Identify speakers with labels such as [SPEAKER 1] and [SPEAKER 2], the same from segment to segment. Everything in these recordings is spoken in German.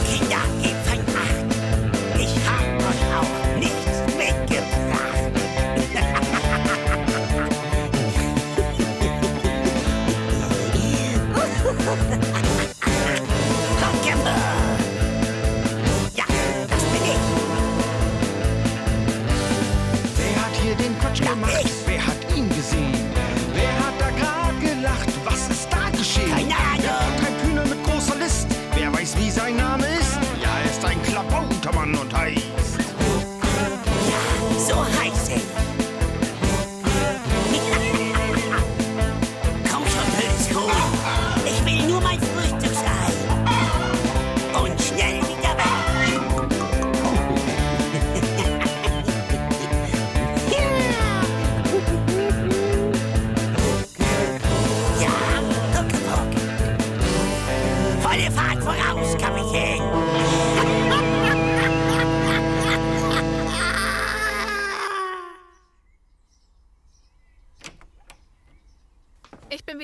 [SPEAKER 1] the king,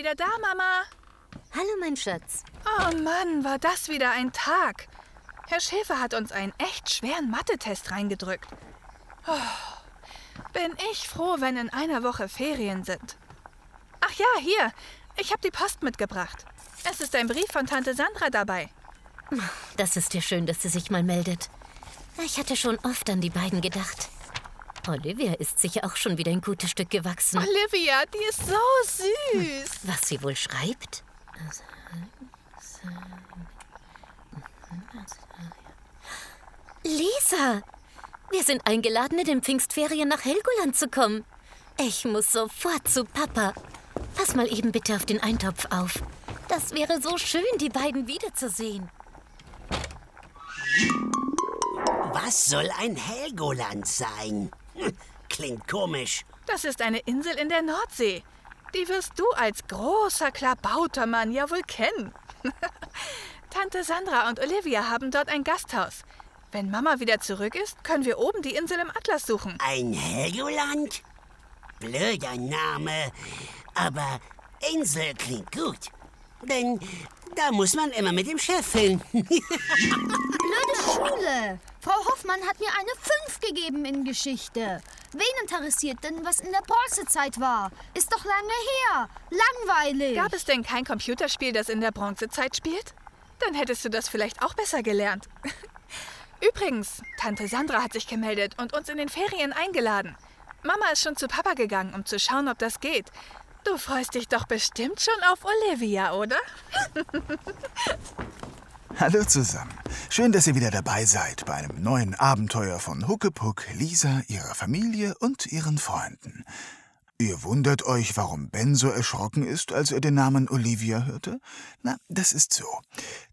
[SPEAKER 1] wieder da, Mama.
[SPEAKER 2] Hallo, mein Schatz.
[SPEAKER 1] Oh Mann, war das wieder ein Tag. Herr Schäfer hat uns einen echt schweren Mathe-Test reingedrückt. Oh, bin ich froh, wenn in einer Woche Ferien sind. Ach ja, hier. Ich habe die Post mitgebracht. Es ist ein Brief von Tante Sandra dabei.
[SPEAKER 2] Das ist ja schön, dass sie sich mal meldet. Ich hatte schon oft an die beiden gedacht. Olivia ist sicher auch schon wieder ein gutes Stück gewachsen.
[SPEAKER 1] Olivia, die ist so süß.
[SPEAKER 2] Was sie wohl schreibt? Lisa! Wir sind eingeladen, in den Pfingstferien nach Helgoland zu kommen. Ich muss sofort zu Papa. Pass mal eben bitte auf den Eintopf auf. Das wäre so schön, die beiden wiederzusehen.
[SPEAKER 3] Was soll ein Helgoland sein? Hm, Klingt komisch.
[SPEAKER 1] Das ist eine Insel in der Nordsee. Die wirst du als großer Klabautermann ja wohl kennen. Tante Sandra und Olivia haben dort ein Gasthaus. Wenn Mama wieder zurück ist, können wir oben die Insel im Atlas suchen.
[SPEAKER 3] Ein Helgoland? Blöder Name. Aber Insel klingt gut. Denn da muss man immer mit dem Chef hin.
[SPEAKER 4] Blöde Schule. Frau Hoffmann hat mir eine 5 gegeben in Geschichte. Wen interessiert denn, was in der Bronzezeit war? Ist doch lange her. Langweilig.
[SPEAKER 1] Gab es denn kein Computerspiel, das in der Bronzezeit spielt? Dann hättest du das vielleicht auch besser gelernt. Übrigens, Tante Sandra hat sich gemeldet und uns in den Ferien eingeladen. Mama ist schon zu Papa gegangen, um zu schauen, ob das geht. Du freust dich doch bestimmt schon auf Olivia, oder?
[SPEAKER 5] Hallo zusammen. Schön, dass ihr wieder dabei seid bei einem neuen Abenteuer von Huckepuck, Lisa, ihrer Familie und ihren Freunden. Ihr wundert euch, warum Ben so erschrocken ist, als er den Namen Olivia hörte? Na, das ist so.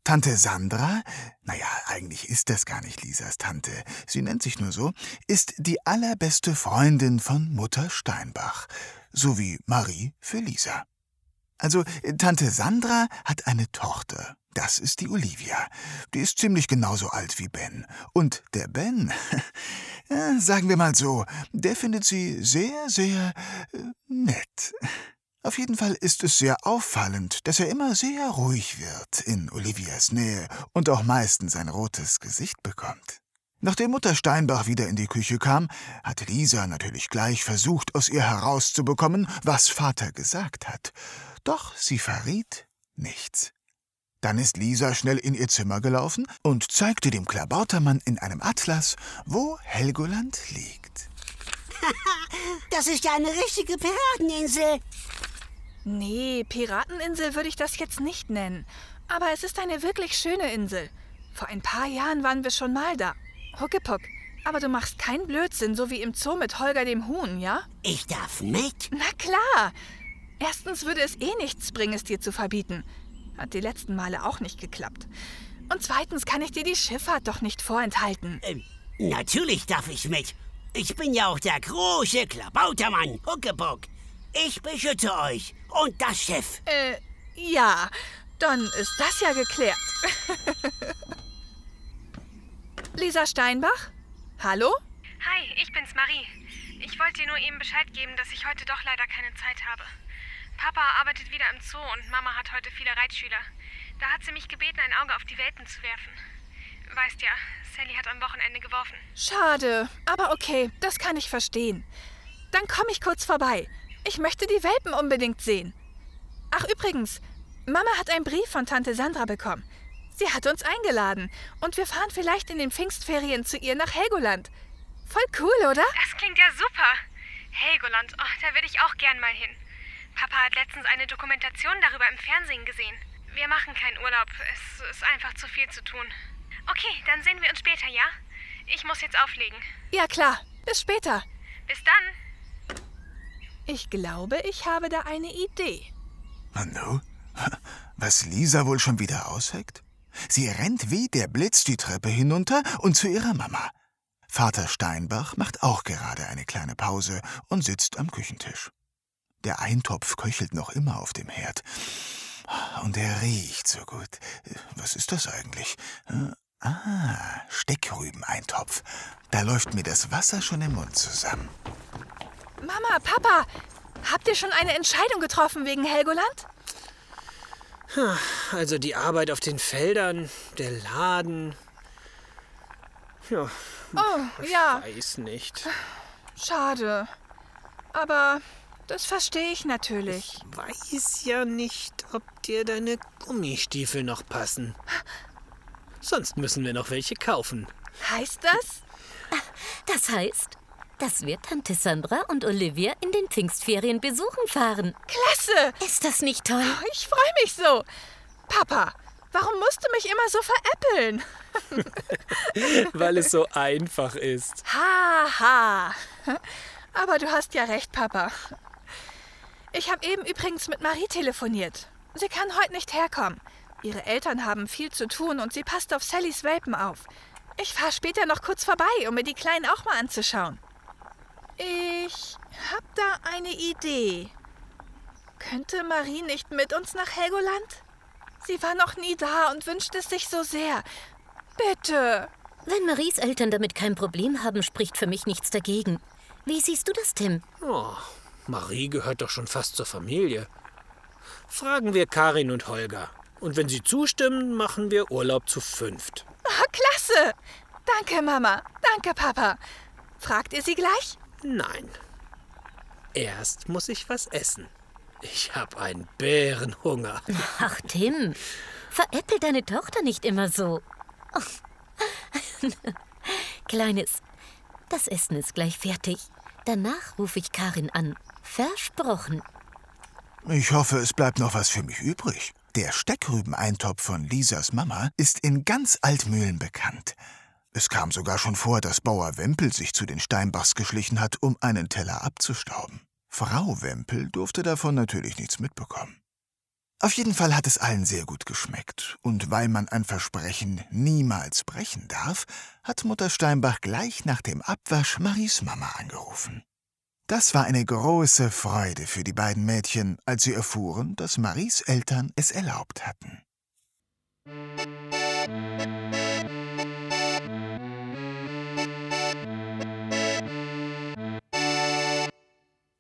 [SPEAKER 5] Tante Sandra, naja, eigentlich ist das gar nicht Lisas Tante, sie nennt sich nur so, ist die allerbeste Freundin von Mutter Steinbach, so wie Marie für Lisa. Also, äh, Tante Sandra hat eine Tochter. Das ist die Olivia. Die ist ziemlich genauso alt wie Ben. Und der Ben, ja, sagen wir mal so, der findet sie sehr, sehr äh, nett. Auf jeden Fall ist es sehr auffallend, dass er immer sehr ruhig wird in Olivias Nähe und auch meistens ein rotes Gesicht bekommt. Nachdem Mutter Steinbach wieder in die Küche kam, hat Lisa natürlich gleich versucht, aus ihr herauszubekommen, was Vater gesagt hat. Doch sie verriet nichts. Dann ist Lisa schnell in ihr Zimmer gelaufen und zeigte dem Klabautermann in einem Atlas, wo Helgoland liegt.
[SPEAKER 3] Das ist ja eine richtige Pirateninsel.
[SPEAKER 1] Nee, Pirateninsel würde ich das jetzt nicht nennen. Aber es ist eine wirklich schöne Insel. Vor ein paar Jahren waren wir schon mal da. Huckepuck, aber du machst keinen Blödsinn, so wie im Zoo mit Holger dem Huhn, ja?
[SPEAKER 3] Ich darf mit.
[SPEAKER 1] Na klar. Erstens würde es eh nichts bringen, es dir zu verbieten. Hat die letzten Male auch nicht geklappt. Und zweitens kann ich dir die Schifffahrt doch nicht vorenthalten.
[SPEAKER 3] Ähm, natürlich darf ich mit. Ich bin ja auch der große Klabautermann, Huckepuck. Ich beschütze euch und das Schiff.
[SPEAKER 1] Äh, ja, dann ist das ja geklärt. Lisa Steinbach? Hallo?
[SPEAKER 6] Hi, ich bin's Marie. Ich wollte dir nur eben Bescheid geben, dass ich heute doch leider keine Zeit habe. Papa arbeitet wieder im Zoo und Mama hat heute viele Reitschüler. Da hat sie mich gebeten, ein Auge auf die Welpen zu werfen. Weißt ja, Sally hat am Wochenende geworfen.
[SPEAKER 1] Schade, aber okay, das kann ich verstehen. Dann komme ich kurz vorbei. Ich möchte die Welpen unbedingt sehen. Ach übrigens, Mama hat einen Brief von Tante Sandra bekommen. Sie hat uns eingeladen und wir fahren vielleicht in den Pfingstferien zu ihr nach Helgoland. Voll cool, oder?
[SPEAKER 6] Das klingt ja super. Helgoland, oh, da würde ich auch gern mal hin. Papa hat letztens eine Dokumentation darüber im Fernsehen gesehen. Wir machen keinen Urlaub. Es ist einfach zu viel zu tun. Okay, dann sehen wir uns später, ja? Ich muss jetzt auflegen.
[SPEAKER 1] Ja klar, bis später.
[SPEAKER 6] Bis dann.
[SPEAKER 1] Ich glaube, ich habe da eine Idee.
[SPEAKER 5] Nanu, was Lisa wohl schon wieder ausheckt? Sie rennt wie der Blitz die Treppe hinunter und zu ihrer Mama. Vater Steinbach macht auch gerade eine kleine Pause und sitzt am Küchentisch. Der Eintopf köchelt noch immer auf dem Herd. Und er riecht so gut. Was ist das eigentlich? Ah, Steckrübeneintopf. Da läuft mir das Wasser schon im Mund zusammen.
[SPEAKER 1] Mama, Papa, habt ihr schon eine Entscheidung getroffen wegen Helgoland?
[SPEAKER 7] Also die Arbeit auf den Feldern, der Laden. Ja,
[SPEAKER 1] Oh,
[SPEAKER 7] ich
[SPEAKER 1] ja,
[SPEAKER 7] weiß nicht.
[SPEAKER 1] schade. Aber das verstehe ich natürlich.
[SPEAKER 7] Weiß ja nicht, ob dir deine Gummistiefel noch passen. Sonst müssen wir noch welche kaufen.
[SPEAKER 1] Heißt das?
[SPEAKER 2] Das heißt, dass wir Tante Sandra und Olivia in den Pfingstferien besuchen fahren.
[SPEAKER 1] Klasse!
[SPEAKER 2] Ist das nicht toll?
[SPEAKER 1] Ich freue mich so. Papa, warum musst du mich immer so veräppeln?
[SPEAKER 7] Weil es so einfach ist.
[SPEAKER 1] Ha, ha. Aber du hast ja recht, Papa. Ich habe eben übrigens mit Marie telefoniert. Sie kann heute nicht herkommen. Ihre Eltern haben viel zu tun und sie passt auf Sallys Welpen auf. Ich fahre später noch kurz vorbei, um mir die Kleinen auch mal anzuschauen. Ich hab da eine Idee. Könnte Marie nicht mit uns nach Helgoland? Sie war noch nie da und wünscht es sich so sehr. Bitte.
[SPEAKER 2] Wenn Maries Eltern damit kein Problem haben, spricht für mich nichts dagegen. Wie siehst du das, Tim?
[SPEAKER 7] Oh, Marie gehört doch schon fast zur Familie. Fragen wir Karin und Holger. Und wenn sie zustimmen, machen wir Urlaub zu fünft.
[SPEAKER 1] Ah, klasse. Danke, Mama. Danke, Papa. Fragt ihr sie gleich?
[SPEAKER 7] Nein. Erst muss ich was essen. Ich habe einen Bärenhunger.
[SPEAKER 2] Ach, Tim, veräppel deine Tochter nicht immer so. Kleines, das Essen ist gleich fertig. Danach rufe ich Karin an. Versprochen.
[SPEAKER 5] Ich hoffe, es bleibt noch was für mich übrig. Der Steckrübeneintopf von Lisas Mama ist in ganz Altmühlen bekannt. Es kam sogar schon vor, dass Bauer Wempel sich zu den Steinbachs geschlichen hat, um einen Teller abzustauben. Frau Wempel durfte davon natürlich nichts mitbekommen. Auf jeden Fall hat es allen sehr gut geschmeckt, und weil man ein Versprechen niemals brechen darf, hat Mutter Steinbach gleich nach dem Abwasch Maries Mama angerufen. Das war eine große Freude für die beiden Mädchen, als sie erfuhren, dass Maries Eltern es erlaubt hatten.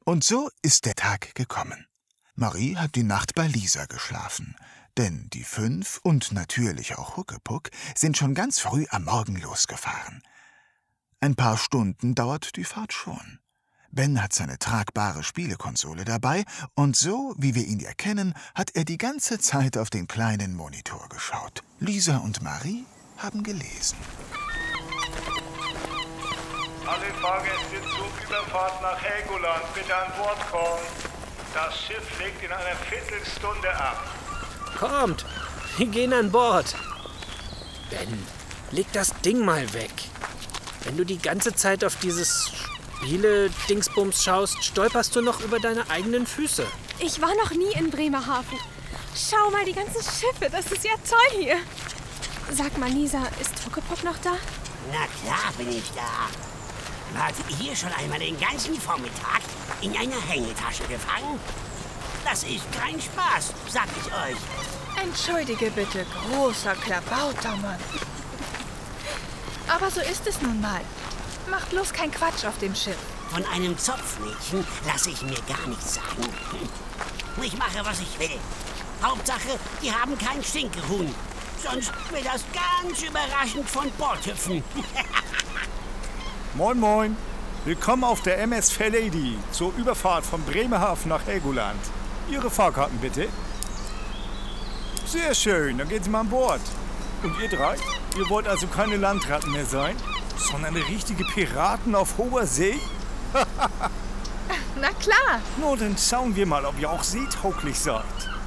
[SPEAKER 5] Und so ist der Tag gekommen. Marie hat die Nacht bei Lisa geschlafen, denn die fünf und natürlich auch Huckepuck sind schon ganz früh am Morgen losgefahren. Ein paar Stunden dauert die Fahrt schon. Ben hat seine tragbare Spielekonsole dabei und so, wie wir ihn ja kennen, hat er die ganze Zeit auf den kleinen Monitor geschaut. Lisa und Marie haben gelesen.
[SPEAKER 8] Alle Fahrgäste Zugüberfahrt nach Helgoland bitte an Bord kommen. Das Schiff legt in einer Viertelstunde ab.
[SPEAKER 7] Kommt, wir gehen an Bord. Ben, leg das Ding mal weg. Wenn du die ganze Zeit auf dieses Spiele-Dingsbums schaust, stolperst du noch über deine eigenen Füße.
[SPEAKER 9] Ich war noch nie in Bremerhaven. Schau mal, die ganzen Schiffe, das ist ja toll hier. Sag mal, Lisa, ist Huckepuck noch da?
[SPEAKER 3] Na klar bin ich da. Wart ihr hier schon einmal den ganzen Vormittag in einer Hängetasche gefangen? Das ist kein Spaß, sag ich euch.
[SPEAKER 1] Entschuldige bitte, großer Klabautermann. Aber so ist es nun mal. Mach bloß kein Quatsch auf dem Schiff.
[SPEAKER 3] Von einem Zopfmädchen lasse ich mir gar nichts sagen. Ich mache, was ich will. Hauptsache, die haben kein Stinkehuhn. Sonst wird das ganz überraschend von Bord hüpfen.
[SPEAKER 8] Moin, moin. Willkommen auf der MS Fair Lady zur Überfahrt von Bremerhaven nach Helgoland. Ihre Fahrkarten bitte. Sehr schön, dann gehen Sie mal an Bord. Und ihr drei? Ihr wollt also keine Landratten mehr sein, sondern richtige Piraten auf hoher See?
[SPEAKER 1] Na klar.
[SPEAKER 8] Nur dann schauen wir mal, ob ihr auch seetauglich seid.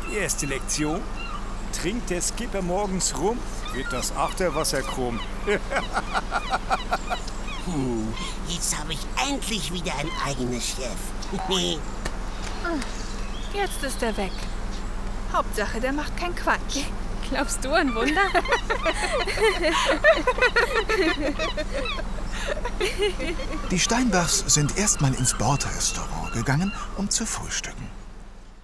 [SPEAKER 8] Die erste Lektion. Trinkt der Skipper morgens rum, wird das Achterwasser krumm.
[SPEAKER 3] Hm, jetzt habe ich endlich wieder ein eigenes Schiff.
[SPEAKER 1] Jetzt ist er weg. Hauptsache, der macht keinen Quatsch.
[SPEAKER 9] Glaubst du an Wunder?
[SPEAKER 5] Die Steinbachs sind erstmal ins Bordrestaurant gegangen, um zu frühstücken.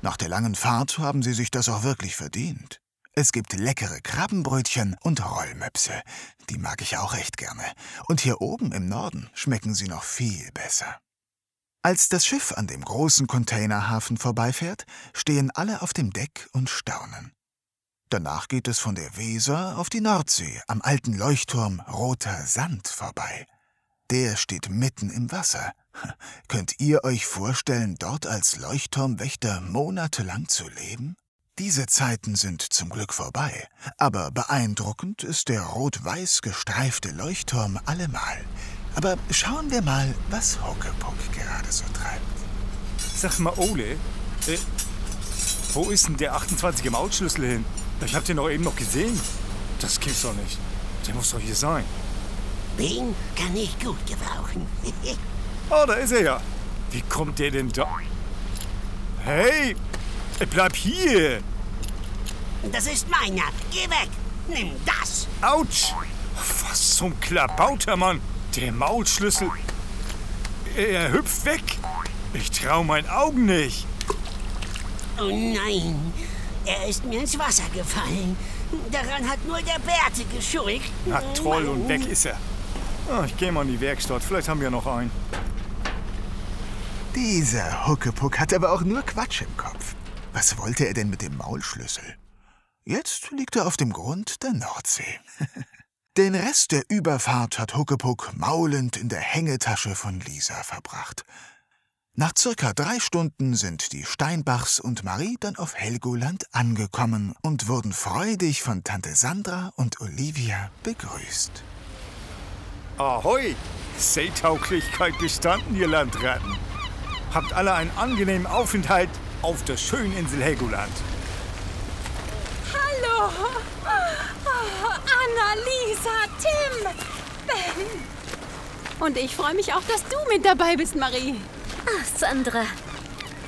[SPEAKER 5] Nach der langen Fahrt haben sie sich das auch wirklich verdient. Es gibt leckere Krabbenbrötchen und Rollmöpse. Die mag ich auch recht gerne. Und hier oben im Norden schmecken sie noch viel besser. Als das Schiff an dem großen Containerhafen vorbeifährt, stehen alle auf dem Deck und staunen. Danach geht es von der Weser auf die Nordsee am alten Leuchtturm Roter Sand vorbei. Der steht mitten im Wasser. Könnt ihr euch vorstellen, dort als Leuchtturmwächter monatelang zu leben? Diese Zeiten sind zum Glück vorbei, aber beeindruckend ist der rot-weiß gestreifte Leuchtturm allemal. Aber schauen wir mal, was Huckepuck gerade so treibt.
[SPEAKER 8] Sag mal, Ole, äh, wo ist denn der 28er Mautschlüssel hin? Ich hab den doch eben noch gesehen. Das gibt's doch nicht. Der muss doch hier sein.
[SPEAKER 3] Den kann ich gut gebrauchen.
[SPEAKER 8] Oh, da ist er ja. Wie kommt der denn da? Hey, bleib hier.
[SPEAKER 3] Das ist meiner. Geh weg. Nimm das.
[SPEAKER 8] Autsch. Was zum Klabauter, Mann. Der Maulschlüssel. Er hüpft weg. Ich trau meinen Augen nicht.
[SPEAKER 3] Oh nein. Er ist mir ins Wasser gefallen. Daran hat nur der Bärte geschuld.
[SPEAKER 8] Na toll, und weg ist er. Ah, ich gehe mal in die Werkstatt. Vielleicht haben wir noch einen.
[SPEAKER 5] Dieser Huckepuck hat aber auch nur Quatsch im Kopf. Was wollte er denn mit dem Maulschlüssel? Jetzt liegt er auf dem Grund der Nordsee. Den Rest der Überfahrt hat Huckepuck maulend in der Hängetasche von Lisa verbracht. Nach circa drei Stunden sind die Steinbachs und Marie dann auf Helgoland angekommen und wurden freudig von Tante Sandra und Olivia begrüßt.
[SPEAKER 8] Ahoi! Seetauglichkeit bestanden, ihr Landratten. Habt alle einen angenehmen Aufenthalt auf der schönen Insel Helgoland.
[SPEAKER 9] Hallo! Oh, Anna, Lisa, Tim, Ben. Und ich freue mich auch, dass du mit dabei bist, Marie.
[SPEAKER 2] Ach, Sandra,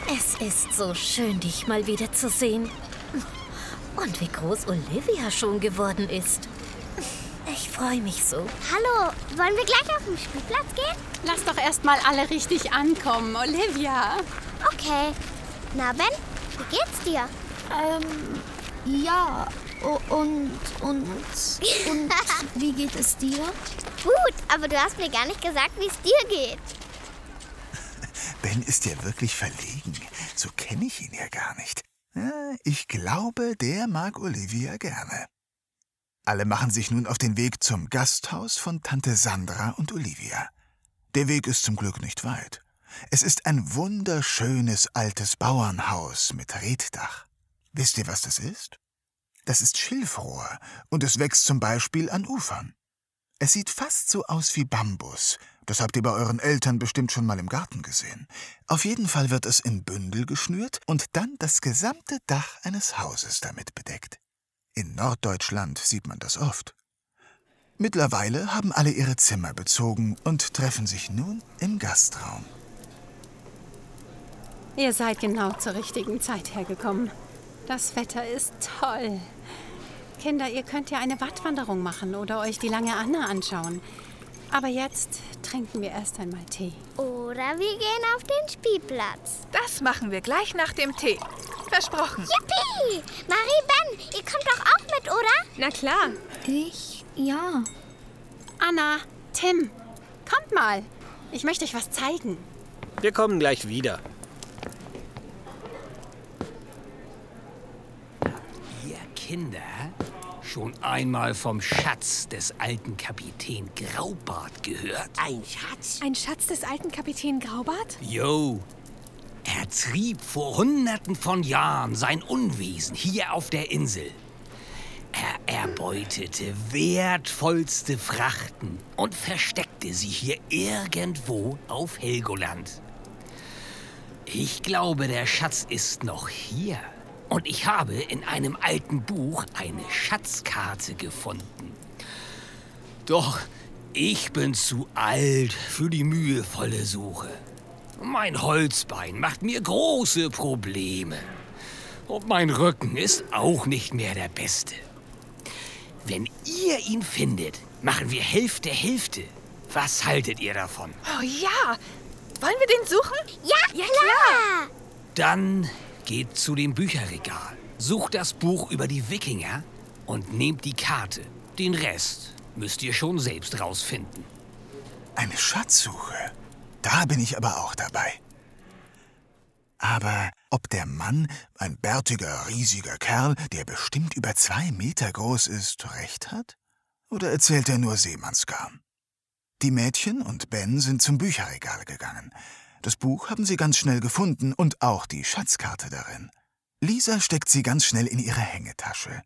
[SPEAKER 2] es ist so schön, dich mal wieder zu sehen. Und wie groß Olivia schon geworden ist. Ich freue mich so.
[SPEAKER 4] Hallo, wollen wir gleich auf den Spielplatz gehen?
[SPEAKER 9] Lass doch erst mal alle richtig ankommen, Olivia.
[SPEAKER 4] Okay. Na, Ben, wie geht's dir? Ähm, ja. Und, und, und, wie geht es dir?
[SPEAKER 10] Gut, aber du hast mir gar nicht gesagt, wie es dir geht.
[SPEAKER 5] Ben ist ja wirklich verlegen. So kenne ich ihn ja gar nicht. Ich glaube, der mag Olivia gerne. Alle machen sich nun auf den Weg zum Gasthaus von Tante Sandra und Olivia. Der Weg ist zum Glück nicht weit. Es ist ein wunderschönes altes Bauernhaus mit Reddach. Wisst ihr, was das ist? Das ist Schilfrohr und es wächst zum Beispiel an Ufern. Es sieht fast so aus wie Bambus. Das habt ihr bei euren Eltern bestimmt schon mal im Garten gesehen. Auf jeden Fall wird es in Bündel geschnürt und dann das gesamte Dach eines Hauses damit bedeckt. In Norddeutschland sieht man das oft. Mittlerweile haben alle ihre Zimmer bezogen und treffen sich nun im Gastraum.
[SPEAKER 9] Ihr seid genau zur richtigen Zeit hergekommen. Das Wetter ist toll. Kinder, ihr könnt ja eine Wattwanderung machen oder euch die lange Anna anschauen. Aber jetzt trinken wir erst einmal Tee.
[SPEAKER 10] Oder wir gehen auf den Spielplatz.
[SPEAKER 1] Das machen wir gleich nach dem Tee. Versprochen.
[SPEAKER 10] Yippie! Marie, Ben, ihr kommt doch auch mit, oder?
[SPEAKER 9] Na klar.
[SPEAKER 4] Ich, ja.
[SPEAKER 9] Anna, Tim, kommt mal. Ich möchte euch was zeigen.
[SPEAKER 7] Wir kommen gleich wieder.
[SPEAKER 3] Ihr Kinder,
[SPEAKER 11] schon einmal vom Schatz des alten Kapitän Graubart gehört?
[SPEAKER 3] Ein Schatz?
[SPEAKER 6] Ein Schatz des alten Kapitän Graubart?
[SPEAKER 11] Jo. Er trieb vor hunderten von Jahren sein Unwesen hier auf der Insel. Er erbeutete wertvollste Frachten und versteckte sie hier irgendwo auf Helgoland. Ich glaube, der Schatz ist noch hier. Und ich habe in einem alten Buch eine Schatzkarte gefunden. Doch ich bin zu alt für die mühevolle Suche. Mein Holzbein macht mir große Probleme. Und mein Rücken ist auch nicht mehr der beste. Wenn ihr ihn findet, machen wir Hälfte Hälfte. Was haltet ihr davon?
[SPEAKER 1] Oh ja! Wollen wir den suchen?
[SPEAKER 10] Ja, ja klar!
[SPEAKER 11] Dann geht zu dem Bücherregal, sucht das Buch über die Wikinger und nehmt die Karte. Den Rest müsst ihr schon selbst rausfinden.
[SPEAKER 5] Eine Schatzsuche. Da bin ich aber auch dabei. Aber ob der Mann, ein bärtiger, riesiger Kerl, der bestimmt über zwei Meter groß ist, recht hat? Oder erzählt er nur Seemannsgarn? Die Mädchen und Ben sind zum Bücherregal gegangen. Das Buch haben sie ganz schnell gefunden und auch die Schatzkarte darin. Lisa steckt sie ganz schnell in ihre Hängetasche.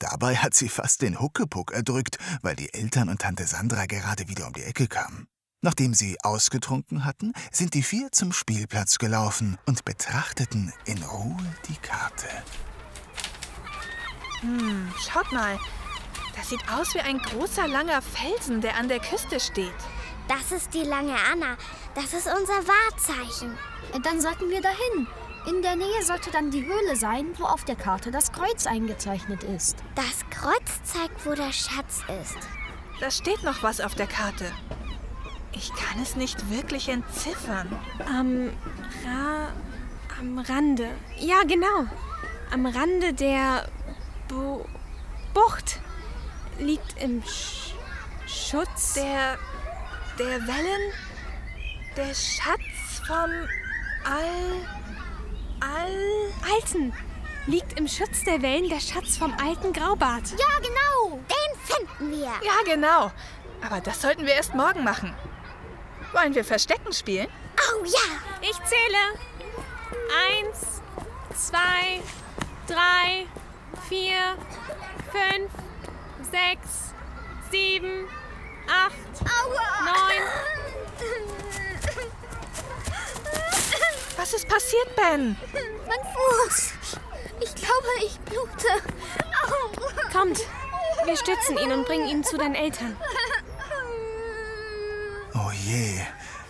[SPEAKER 5] Dabei hat sie fast den Huckepuck erdrückt, weil die Eltern und Tante Sandra gerade wieder um die Ecke kamen. Nachdem sie ausgetrunken hatten, sind die vier zum Spielplatz gelaufen und betrachteten in Ruhe die Karte.
[SPEAKER 1] Hm, schaut mal. Das sieht aus wie ein großer, langer Felsen, der an der Küste steht.
[SPEAKER 10] Das ist die lange Anna. Das ist unser Wahrzeichen.
[SPEAKER 4] Dann sollten wir dahin. In der Nähe sollte dann die Höhle sein, wo auf der Karte das Kreuz eingezeichnet ist.
[SPEAKER 10] Das Kreuz zeigt, wo der Schatz ist.
[SPEAKER 1] Da steht noch was auf der Karte. Ich kann es nicht wirklich entziffern.
[SPEAKER 6] Am Ra am Rande. Ja, genau. Am Rande der Bu Bucht liegt im Sch Schutz
[SPEAKER 1] der der Wellen, der Schatz vom All All
[SPEAKER 6] Alten. Liegt im Schutz der Wellen der Schatz vom alten Graubart.
[SPEAKER 10] Ja, genau. Den finden wir.
[SPEAKER 1] Ja, genau. Aber das sollten wir erst morgen machen. Wollen wir Verstecken spielen?
[SPEAKER 10] Oh ja.
[SPEAKER 6] Ich zähle. Eins, zwei, drei, vier, fünf, sechs, sieben, acht,
[SPEAKER 10] Aua.
[SPEAKER 6] neun.
[SPEAKER 1] Was ist passiert, Ben?
[SPEAKER 4] Mein Fuß. Ich glaube, ich blute.
[SPEAKER 10] Au.
[SPEAKER 6] Kommt, wir stützen ihn und bringen ihn zu deinen Eltern.
[SPEAKER 5] Oh je,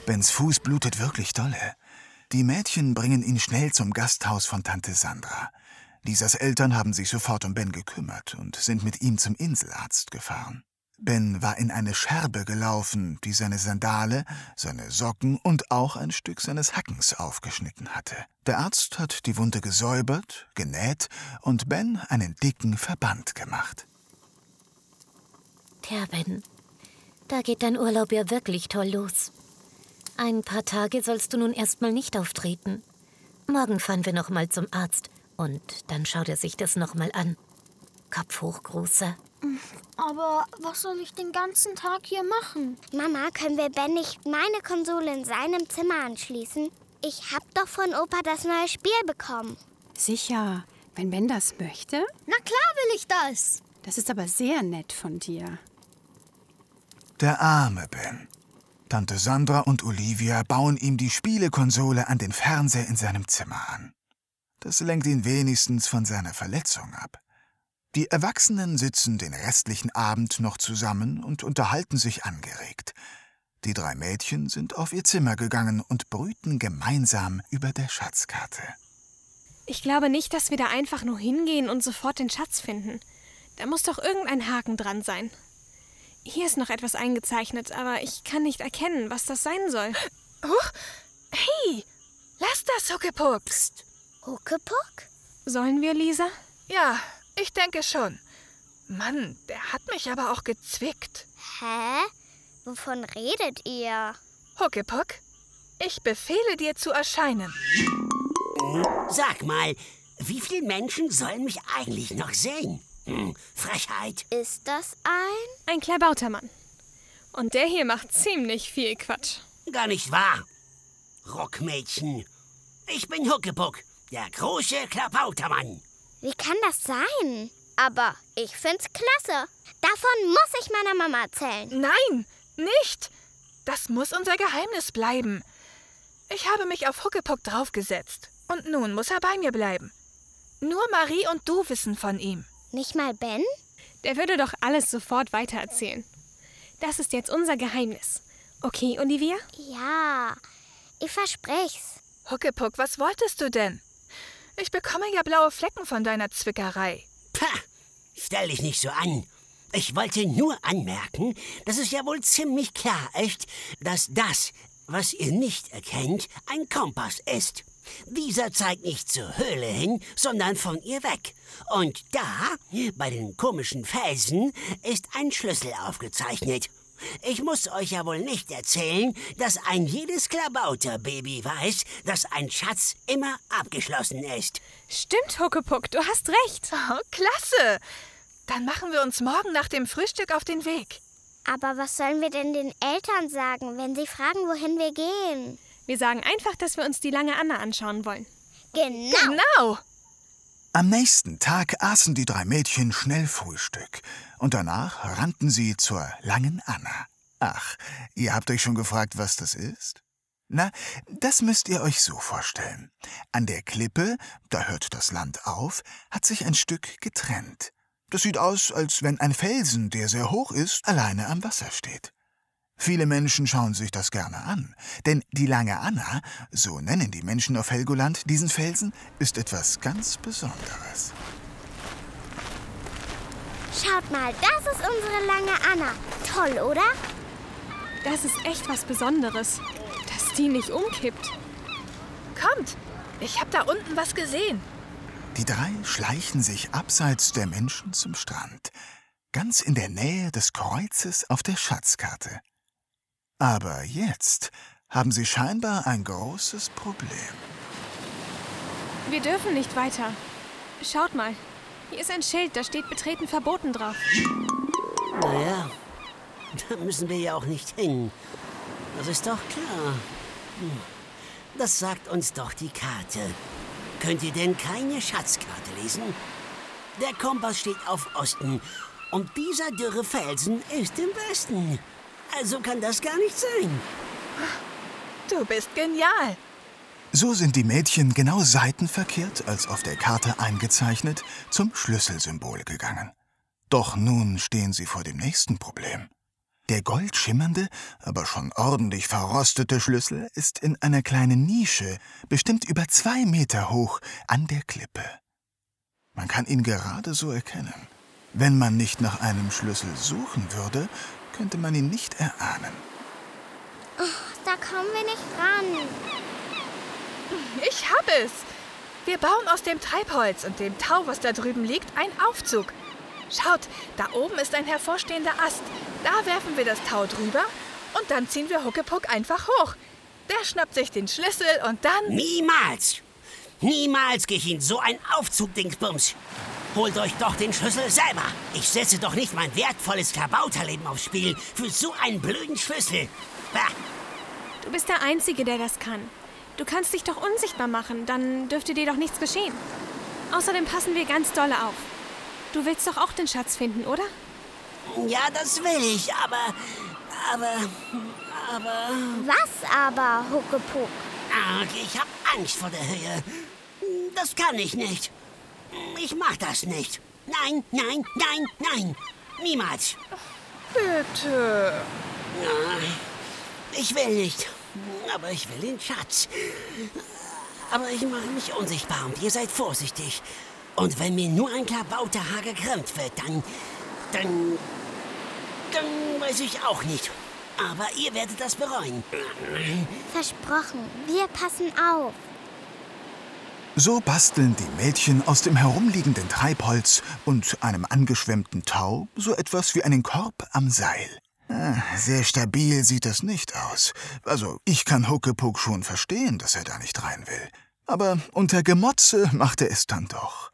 [SPEAKER 5] Bens Fuß blutet wirklich dolle. Die Mädchen bringen ihn schnell zum Gasthaus von Tante Sandra. Lisas Eltern haben sich sofort um Ben gekümmert und sind mit ihm zum Inselarzt gefahren. Ben war in eine Scherbe gelaufen, die seine Sandale, seine Socken und auch ein Stück seines Hackens aufgeschnitten hatte. Der Arzt hat die Wunde gesäubert, genäht und Ben einen dicken Verband gemacht.
[SPEAKER 2] Tja, Ben, da geht dein Urlaub ja wirklich toll los. Ein paar Tage sollst du nun erstmal nicht auftreten. Morgen fahren wir noch mal zum Arzt und dann schaut er sich das noch mal an. Kopf hoch, Großer.
[SPEAKER 4] Aber was soll ich den ganzen Tag hier machen?
[SPEAKER 10] Mama, können wir Ben nicht meine Konsole in seinem Zimmer anschließen? Ich hab doch von Opa das neue Spiel bekommen.
[SPEAKER 9] Sicher, wenn Ben das möchte.
[SPEAKER 4] Na klar will ich das.
[SPEAKER 9] Das ist aber sehr nett von dir.
[SPEAKER 5] Der arme Ben. Tante Sandra und Olivia bauen ihm die Spielekonsole an den Fernseher in seinem Zimmer an. Das lenkt ihn wenigstens von seiner Verletzung ab. Die Erwachsenen sitzen den restlichen Abend noch zusammen und unterhalten sich angeregt. Die drei Mädchen sind auf ihr Zimmer gegangen und brüten gemeinsam über der Schatzkarte.
[SPEAKER 6] Ich glaube nicht, dass wir da einfach nur hingehen und sofort den Schatz finden. Da muss doch irgendein Haken dran sein. Hier ist noch etwas eingezeichnet, aber ich kann nicht erkennen, was das sein soll.
[SPEAKER 1] Huch! Hey! Lass das, Huckepuck!
[SPEAKER 10] Psst. Huckepuck?
[SPEAKER 6] Sollen wir, Lisa?
[SPEAKER 1] Ja, ich denke schon. Mann, der hat mich aber auch gezwickt.
[SPEAKER 10] Hä? Wovon redet ihr?
[SPEAKER 1] Huckepuck, ich befehle dir zu erscheinen.
[SPEAKER 3] Sag mal, wie viele Menschen sollen mich eigentlich noch sehen? Hm, Frechheit.
[SPEAKER 10] Ist das ein?
[SPEAKER 6] Ein Klabautermann. Und der hier macht ziemlich viel Quatsch.
[SPEAKER 3] Gar nicht wahr. Rockmädchen. Ich bin Huckepuck, der große Klabautermann.
[SPEAKER 10] Wie kann das sein? Aber ich find's klasse. Davon muss ich meiner Mama erzählen.
[SPEAKER 1] Nein, nicht. Das muss unser Geheimnis bleiben. Ich habe mich auf Huckepuck draufgesetzt. Und nun muss er bei mir bleiben. Nur Marie und du wissen von ihm.
[SPEAKER 10] Nicht mal Ben?
[SPEAKER 6] Der würde doch alles sofort weitererzählen. Das ist jetzt unser Geheimnis. Okay, Olivia?
[SPEAKER 10] Ja, ich versprich's.
[SPEAKER 1] Huckepuck, was wolltest du denn? Ich bekomme ja blaue Flecken von deiner Zwickerei.
[SPEAKER 3] Pah, stell dich nicht so an. Ich wollte nur anmerken, dass es ja wohl ziemlich klar ist, dass das, was ihr nicht erkennt, ein Kompass ist. Dieser zeigt nicht zur Höhle hin, sondern von ihr weg. Und da, bei den komischen Felsen, ist ein Schlüssel aufgezeichnet. Ich muss euch ja wohl nicht erzählen, dass ein jedes Klabauterbaby weiß, dass ein Schatz immer abgeschlossen ist.
[SPEAKER 6] Stimmt, Huckepuck, du hast recht.
[SPEAKER 1] Oh, klasse. Dann machen wir uns morgen nach dem Frühstück auf den Weg.
[SPEAKER 10] Aber was sollen wir denn den Eltern sagen, wenn sie fragen, wohin wir gehen?
[SPEAKER 6] Wir sagen einfach, dass wir uns die lange Anna anschauen wollen.
[SPEAKER 10] Genau.
[SPEAKER 1] Genau.
[SPEAKER 5] Am nächsten Tag aßen die drei Mädchen schnell Frühstück und danach rannten sie zur langen Anna. Ach, ihr habt euch schon gefragt, was das ist? Na, das müsst ihr euch so vorstellen. An der Klippe, da hört das Land auf, hat sich ein Stück getrennt. Das sieht aus, als wenn ein Felsen, der sehr hoch ist, alleine am Wasser steht. Viele Menschen schauen sich das gerne an, denn die lange Anna, so nennen die Menschen auf Helgoland diesen Felsen, ist etwas ganz Besonderes.
[SPEAKER 10] Schaut mal, das ist unsere lange Anna. Toll, oder?
[SPEAKER 6] Das ist echt was Besonderes, dass die nicht umkippt.
[SPEAKER 1] Kommt, ich habe da unten was gesehen.
[SPEAKER 5] Die drei schleichen sich abseits der Menschen zum Strand, ganz in der Nähe des Kreuzes auf der Schatzkarte. Aber jetzt haben sie scheinbar ein großes Problem.
[SPEAKER 6] Wir dürfen nicht weiter. Schaut mal, hier ist ein Schild, da steht Betreten verboten drauf.
[SPEAKER 3] Naja, da müssen wir ja auch nicht hin. Das ist doch klar. Hm, Das sagt uns doch die Karte. Könnt ihr denn keine Schatzkarte lesen? Der Kompass steht auf Osten und dieser dürre Felsen ist im Westen. Also kann das gar nicht sein.
[SPEAKER 1] Du bist genial.
[SPEAKER 5] So sind die Mädchen genau seitenverkehrt, als auf der Karte eingezeichnet, zum Schlüsselsymbol gegangen. Doch nun stehen sie vor dem nächsten Problem. Der goldschimmernde, aber schon ordentlich verrostete Schlüssel ist in einer kleinen Nische, bestimmt über zwei Meter hoch, an der Klippe. Man kann ihn gerade so erkennen. Wenn man nicht nach einem Schlüssel suchen würde, könnte man ihn nicht erahnen.
[SPEAKER 10] Da kommen wir nicht ran.
[SPEAKER 1] Ich hab es. Wir bauen aus dem Treibholz und dem Tau, was da drüben liegt, einen Aufzug. Schaut, da oben ist ein hervorstehender Ast. Da werfen wir das Tau drüber und dann ziehen wir Huckepuck einfach hoch. Der schnappt sich den Schlüssel und dann...
[SPEAKER 3] Niemals! Niemals gehe ich in so ein Aufzug-Dingsbums. Holt euch doch den Schlüssel selber. Ich setze doch nicht mein wertvolles Kabauterleben aufs Spiel für so einen blöden Schlüssel. Bah.
[SPEAKER 6] Du bist der Einzige, der das kann. Du kannst dich doch unsichtbar machen, dann dürfte dir doch nichts geschehen. Außerdem passen wir ganz dolle auf. Du willst doch auch den Schatz finden, oder?
[SPEAKER 3] Ja, das will ich, aber. Aber. Aber.
[SPEAKER 10] Was aber, Huckepuck?
[SPEAKER 3] Arg, ich hab Angst vor der Höhe. Das kann ich nicht. Ich mach das nicht. Nein, nein, nein, nein. Niemals.
[SPEAKER 1] Bitte.
[SPEAKER 3] Nein, Ich will nicht. Aber ich will den Schatz. Aber ich mache mich unsichtbar und ihr seid vorsichtig. Und wenn mir nur ein Klabauterhaar gekrümmt wird, dann. dann. dann weiß ich auch nicht. Aber ihr werdet das bereuen.
[SPEAKER 10] Versprochen, wir passen auf.
[SPEAKER 5] So basteln die Mädchen aus dem herumliegenden Treibholz und einem angeschwemmten Tau so etwas wie einen Korb am Seil. Ah, Sehr stabil sieht das nicht aus. Also, ich kann Huckepuck schon verstehen, dass er da nicht rein will. Aber unter Gemotze macht er es dann doch.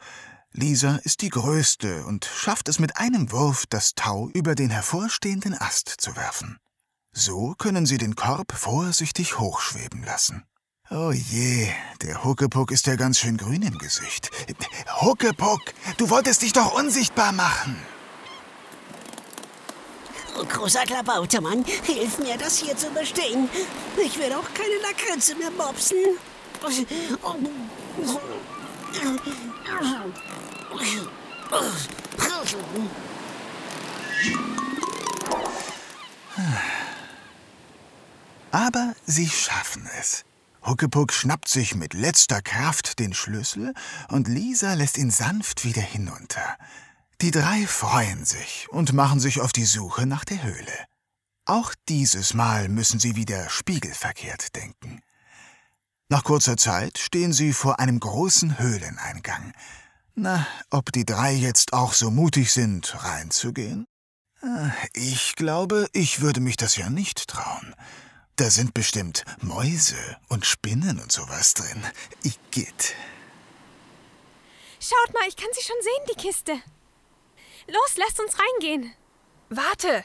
[SPEAKER 5] Lisa ist die Größte und schafft es mit einem Wurf, das Tau über den hervorstehenden Ast zu werfen. So können sie den Korb vorsichtig hochschweben lassen. Oh je, der Huckepuck ist ja ganz schön grün im Gesicht. Huckepuck, du wolltest dich doch unsichtbar machen.
[SPEAKER 3] Großer Klabautermann, hilf mir, das hier zu bestehen. Ich will auch keine Lakritze mehr mopsen.
[SPEAKER 5] Aber sie schaffen es. Huckepuck schnappt sich mit letzter Kraft den Schlüssel und Lisa lässt ihn sanft wieder hinunter. Die drei freuen sich und machen sich auf die Suche nach der Höhle. Auch dieses Mal müssen sie wieder spiegelverkehrt denken. Nach kurzer Zeit stehen sie vor einem großen Höhleneingang. Na, ob die drei jetzt auch so mutig sind, reinzugehen? Äh, ich glaube, ich würde mich das ja nicht trauen. Da sind bestimmt Mäuse und Spinnen und sowas drin. Igitt.
[SPEAKER 6] Schaut mal, ich kann sie schon sehen, die Kiste. Los, lasst uns reingehen.
[SPEAKER 1] Warte!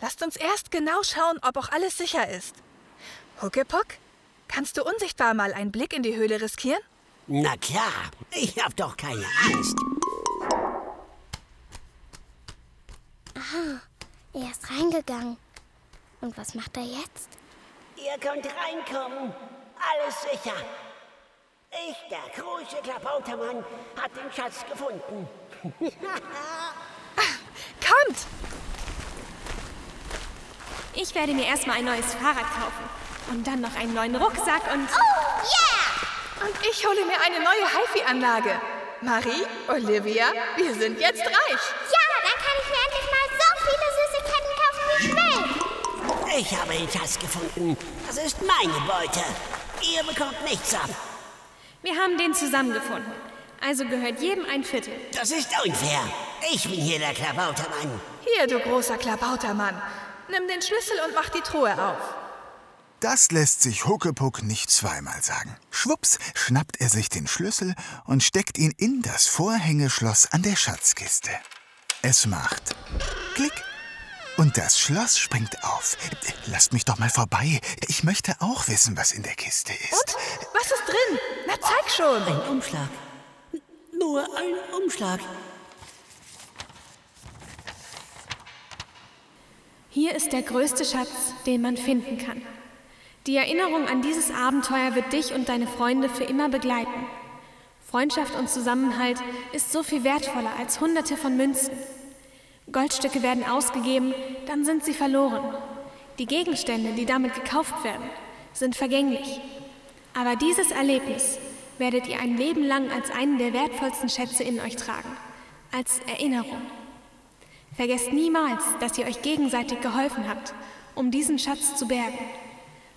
[SPEAKER 1] Lasst uns erst genau schauen, ob auch alles sicher ist. Huckepuck, kannst du unsichtbar mal einen Blick in die Höhle riskieren?
[SPEAKER 3] Na klar, ich hab doch keine Angst.
[SPEAKER 10] Aha, er ist reingegangen. Und was macht er jetzt?
[SPEAKER 3] Ihr könnt reinkommen. Alles sicher. Ich, der große Klabautermann, hab den Schatz gefunden.
[SPEAKER 1] Kommt!
[SPEAKER 6] Ich werde mir erstmal ein neues Fahrrad kaufen. Und dann noch einen neuen Rucksack und.
[SPEAKER 10] Oh, yeah!
[SPEAKER 1] Und ich hole mir eine neue HiFi-Anlage. Marie, Olivia, wir sind jetzt reich.
[SPEAKER 10] Ja, dann kann ich mir endlich mal so
[SPEAKER 3] Ich habe den Schatz gefunden. Das ist meine Beute. Ihr bekommt nichts ab.
[SPEAKER 6] Wir haben den zusammengefunden. Also gehört jedem ein Viertel.
[SPEAKER 3] Das ist unfair. Ich bin hier der Klabautermann.
[SPEAKER 1] Hier, du großer Klabautermann. Nimm den Schlüssel und mach die Truhe auf.
[SPEAKER 5] Das lässt sich Huckepuck nicht zweimal sagen. Schwupps schnappt er sich den Schlüssel und steckt ihn in das Vorhängeschloss an der Schatzkiste. Es macht Klick und das Schloss springt auf. Lasst mich doch mal vorbei. Ich möchte auch wissen, was in der Kiste ist.
[SPEAKER 1] Und? Was ist drin? Na, zeig schon.
[SPEAKER 3] Ein Umschlag. Nur ein Umschlag.
[SPEAKER 6] Hier ist der größte Schatz, den man finden kann. Die Erinnerung an dieses Abenteuer wird dich und deine Freunde für immer begleiten. Freundschaft und Zusammenhalt ist so viel wertvoller als Hunderte von Münzen. Goldstücke werden ausgegeben, dann sind sie verloren. Die Gegenstände, die damit gekauft werden, sind vergänglich. Aber dieses Erlebnis werdet ihr ein Leben lang als einen der wertvollsten Schätze in euch tragen, als Erinnerung. Vergesst niemals, dass ihr euch gegenseitig geholfen habt, um diesen Schatz zu bergen.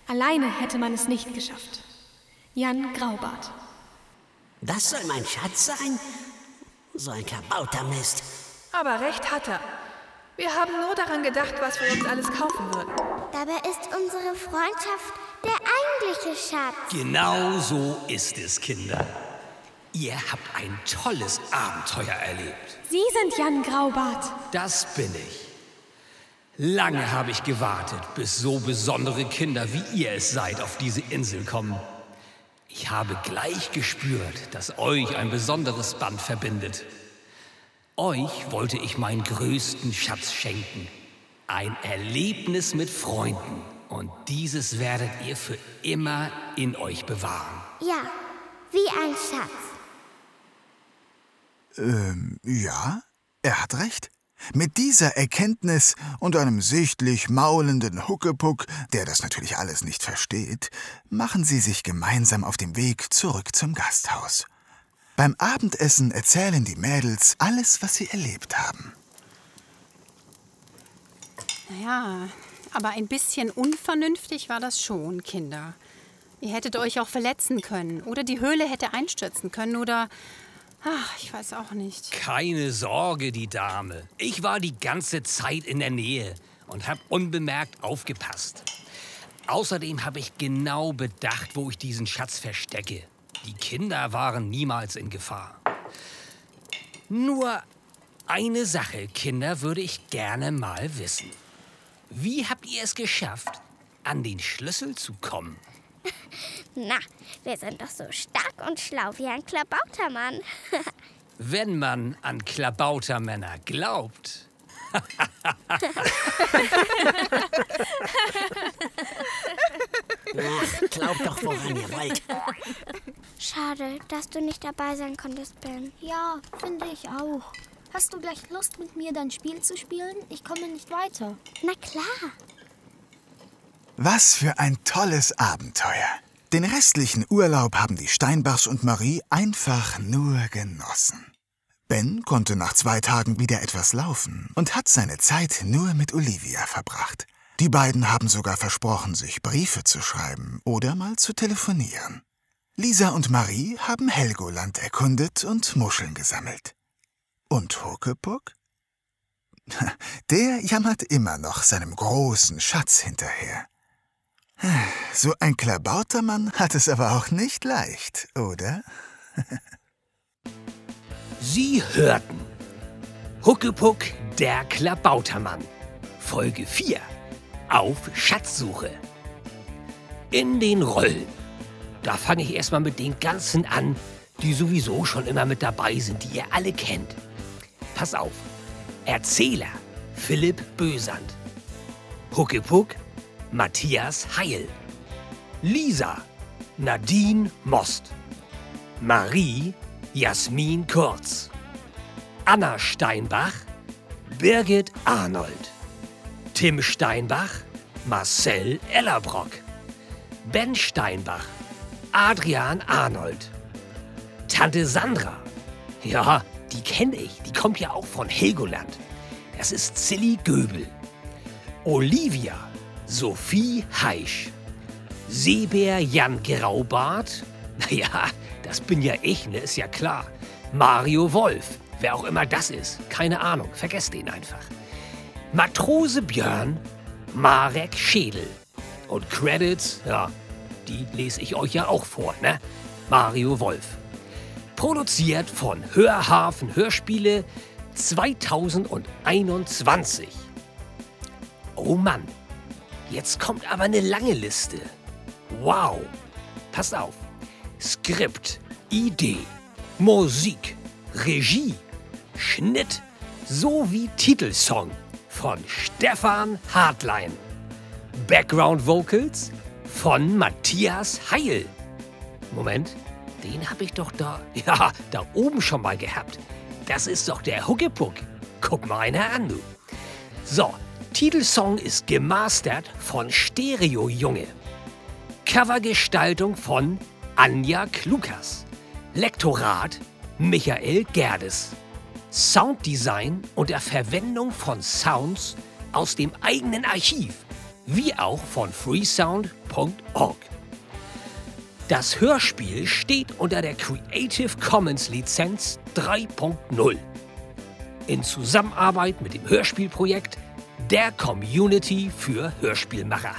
[SPEAKER 6] Alleine hätte man es nicht geschafft. Jan Graubart.
[SPEAKER 3] Das soll mein Schatz sein? So ein Klabautermist.
[SPEAKER 1] Aber recht hat er. Wir haben nur daran gedacht, was wir uns alles kaufen würden.
[SPEAKER 10] Dabei ist unsere Freundschaft der eigentliche Schatz.
[SPEAKER 11] Genau so ist es, Kinder. Ihr habt ein tolles Abenteuer erlebt.
[SPEAKER 6] Sie sind Jan Graubart.
[SPEAKER 11] Das bin ich. Lange habe ich gewartet, bis so besondere Kinder wie ihr es seid auf diese Insel kommen. Ich habe gleich gespürt, dass euch ein besonderes Band verbindet. Euch wollte ich meinen größten Schatz schenken. Ein Erlebnis mit Freunden. Und dieses werdet ihr für immer in euch bewahren.
[SPEAKER 10] Ja, wie ein Schatz.
[SPEAKER 5] Ähm, ja, er hat recht. Mit dieser Erkenntnis und einem sichtlich maulenden Huckepuck, der das natürlich alles nicht versteht, machen sie sich gemeinsam auf dem Weg zurück zum Gasthaus. Beim Abendessen erzählen die Mädels alles, was sie erlebt haben.
[SPEAKER 9] Naja, aber ein bisschen unvernünftig war das schon, Kinder. Ihr hättet euch auch verletzen können oder die Höhle hätte einstürzen können oder... Ach, ich weiß auch nicht.
[SPEAKER 11] Keine Sorge, die Dame. Ich war die ganze Zeit in der Nähe und habe unbemerkt aufgepasst. Außerdem habe ich genau bedacht, wo ich diesen Schatz verstecke. Die Kinder waren niemals in Gefahr. Nur eine Sache, Kinder, würde ich gerne mal wissen. Wie habt ihr es geschafft, an den Schlüssel zu kommen?
[SPEAKER 10] Na, wir sind doch so stark und schlau wie ein Klabautermann.
[SPEAKER 11] Wenn man an Klabautermänner glaubt.
[SPEAKER 3] Ach, glaubt doch, woran ihr wollt.
[SPEAKER 10] Schade, dass du nicht dabei sein konntest, Ben.
[SPEAKER 4] Ja, finde ich auch. Hast du gleich Lust, mit mir dein Spiel zu spielen? Ich komme nicht weiter.
[SPEAKER 10] Na klar.
[SPEAKER 5] Was für ein tolles Abenteuer. Den restlichen Urlaub haben die Steinbachs und Marie einfach nur genossen. Ben konnte nach zwei Tagen wieder etwas laufen und hat seine Zeit nur mit Olivia verbracht. Die beiden haben sogar versprochen, sich Briefe zu schreiben oder mal zu telefonieren. Lisa und Marie haben Helgoland erkundet und Muscheln gesammelt. Und Huckepuck? Der jammert immer noch seinem großen Schatz hinterher. So ein Klabautermann hat es aber auch nicht leicht, oder?
[SPEAKER 11] Sie hörten Huckepuck, der Klabautermann. Folge 4. Auf Schatzsuche. In den Rollen. Da fange ich erstmal mit den ganzen an, die sowieso schon immer mit dabei sind, die ihr alle kennt. Pass auf. Erzähler Philipp Bösand. Huckepuck Matthias Heil. Lisa Nadine Most. Marie Jasmin Kurz. Anna Steinbach Birgit Arnold. Tim Steinbach Marcel Ellerbrock. Ben Steinbach Adrian Arnold. Tante Sandra. Ja, die kenne ich. Die kommt ja auch von Helgoland. Das ist Silly Göbel. Olivia Sophie Heisch. Seebär Jan Graubart. Naja, das bin ja ich, ne? Ist ja klar. Mario Wolf. Wer auch immer das ist. Keine Ahnung. Vergesst den einfach. Matrose Björn. Marek Schädel. Und Credits, ja, die lese ich euch ja auch vor, ne? Mario Wolf. Produziert von Hörhafen Hörspiele 2021. Oh Mann, jetzt kommt aber eine lange Liste. Wow. Passt auf. Skript, Idee, Musik, Regie, Schnitt sowie Titelsong von Stefan Hartlein. Background Vocals von Matthias Heil. Moment, den habe ich doch da, ja, da oben schon mal gehabt. Das ist doch der Huckepuck. Guck mal einer an, du. So, Titelsong ist gemastert von Stereo Junge. Covergestaltung von Anja Klukas. Lektorat Michael Gerdes. Sounddesign unter Verwendung von Sounds aus dem eigenen Archiv, wie auch von freesound.org. Das Hörspiel steht unter der Creative Commons Lizenz 3.0. In Zusammenarbeit mit dem Hörspielprojekt der Community für Hörspielmacher.